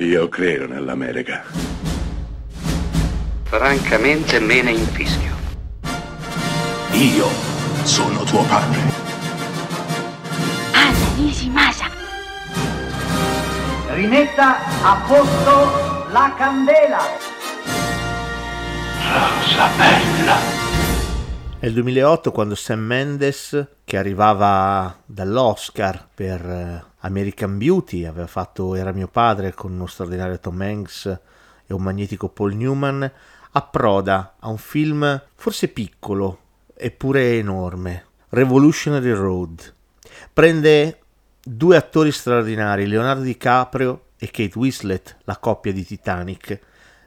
Io credo nell'America. Francamente me ne infischio. Io sono tuo padre. Anna Nishimasa. Rimetta a posto la candela. Rosa bella. È il 2008 quando Sam Mendes, che arrivava dall'Oscar per eh, American Beauty, aveva fatto Era mio padre con uno straordinario Tom Hanks e un magnetico Paul Newman, approda a un film forse piccolo eppure enorme, Revolutionary Road. Prende due attori straordinari, Leonardo DiCaprio e Kate Winslet, la coppia di Titanic,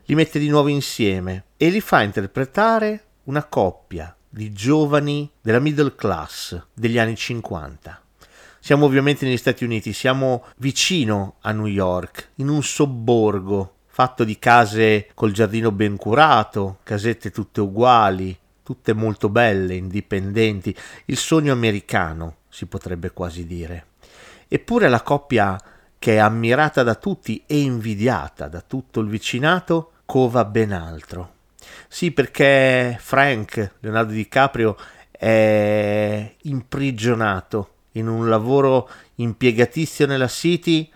li mette di nuovo insieme e li fa interpretare una coppia di giovani della middle class degli anni 50. Siamo ovviamente negli Stati Uniti, siamo vicino a New York, in un sobborgo fatto di case col giardino ben curato, casette tutte uguali, tutte molto belle, indipendenti, il sogno americano, si potrebbe quasi dire. Eppure la coppia che è ammirata da tutti e invidiata da tutto il vicinato cova ben altro. Sì, perché Frank, Leonardo DiCaprio, è imprigionato in un lavoro impiegatizio nella City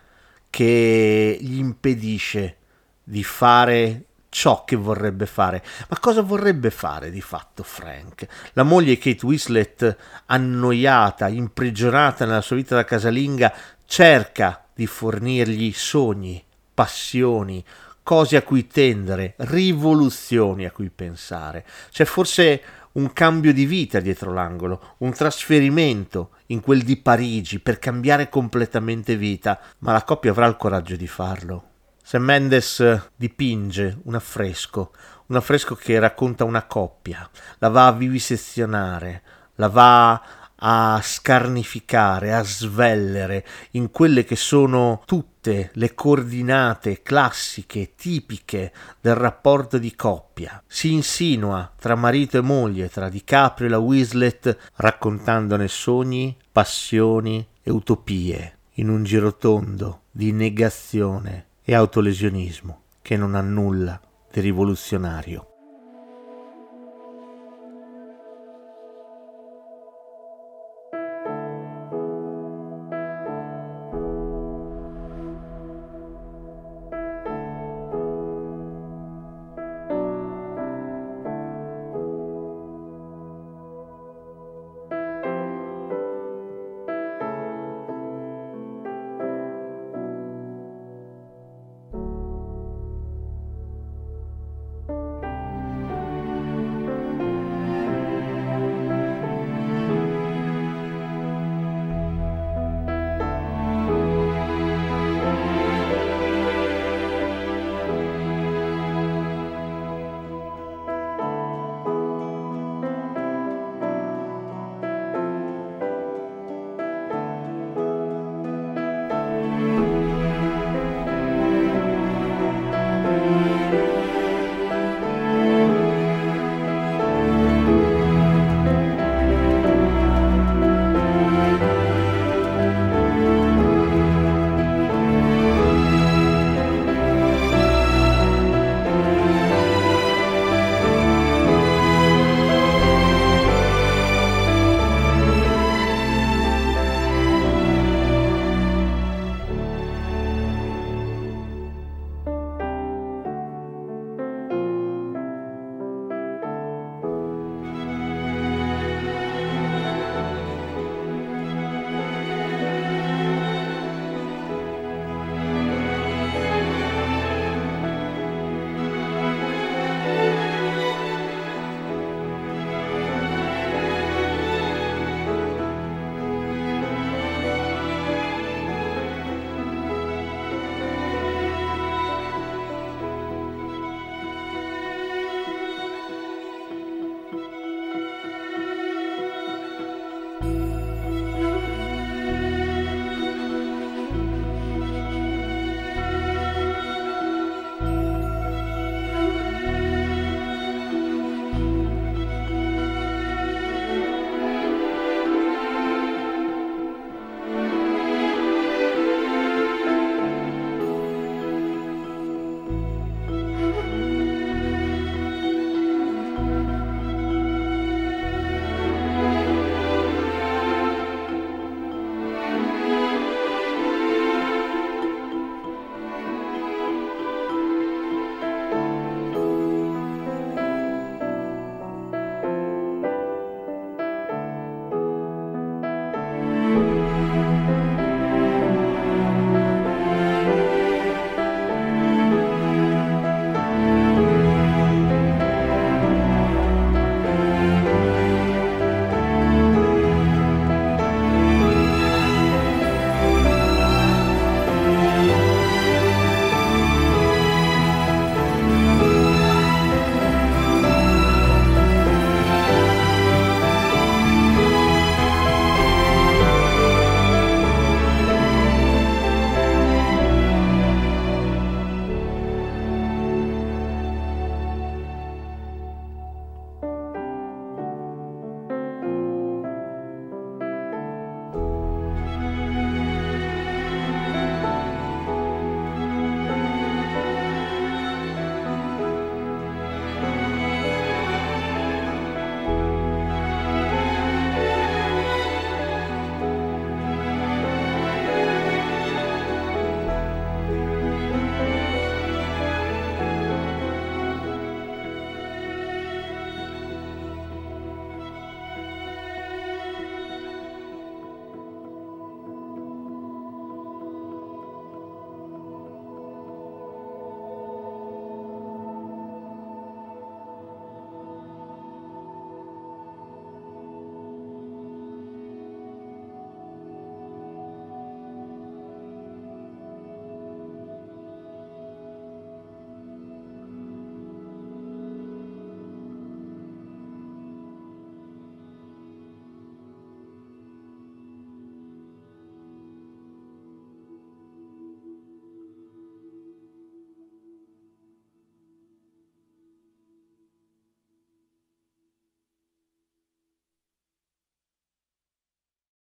che gli impedisce di fare ciò che vorrebbe fare. Ma cosa vorrebbe fare di fatto Frank? La moglie Kate Winslet, annoiata, imprigionata nella sua vita da casalinga, cerca di fornirgli sogni, passioni, cose a cui tendere, rivoluzioni a cui pensare. C'è forse un cambio di vita dietro l'angolo, un trasferimento in quel di Parigi per cambiare completamente vita, ma la coppia avrà il coraggio di farlo. Sam Mendes dipinge un affresco, un affresco che racconta una coppia, la va a vivisezionare, la va a scarnificare, a svellere in quelle che sono tutte le coordinate classiche, tipiche del rapporto di coppia. Si insinua tra marito e moglie, tra DiCaprio e la Winslet, raccontandone sogni, passioni e utopie, in un girotondo di negazione e autolesionismo che non ha nulla di rivoluzionario.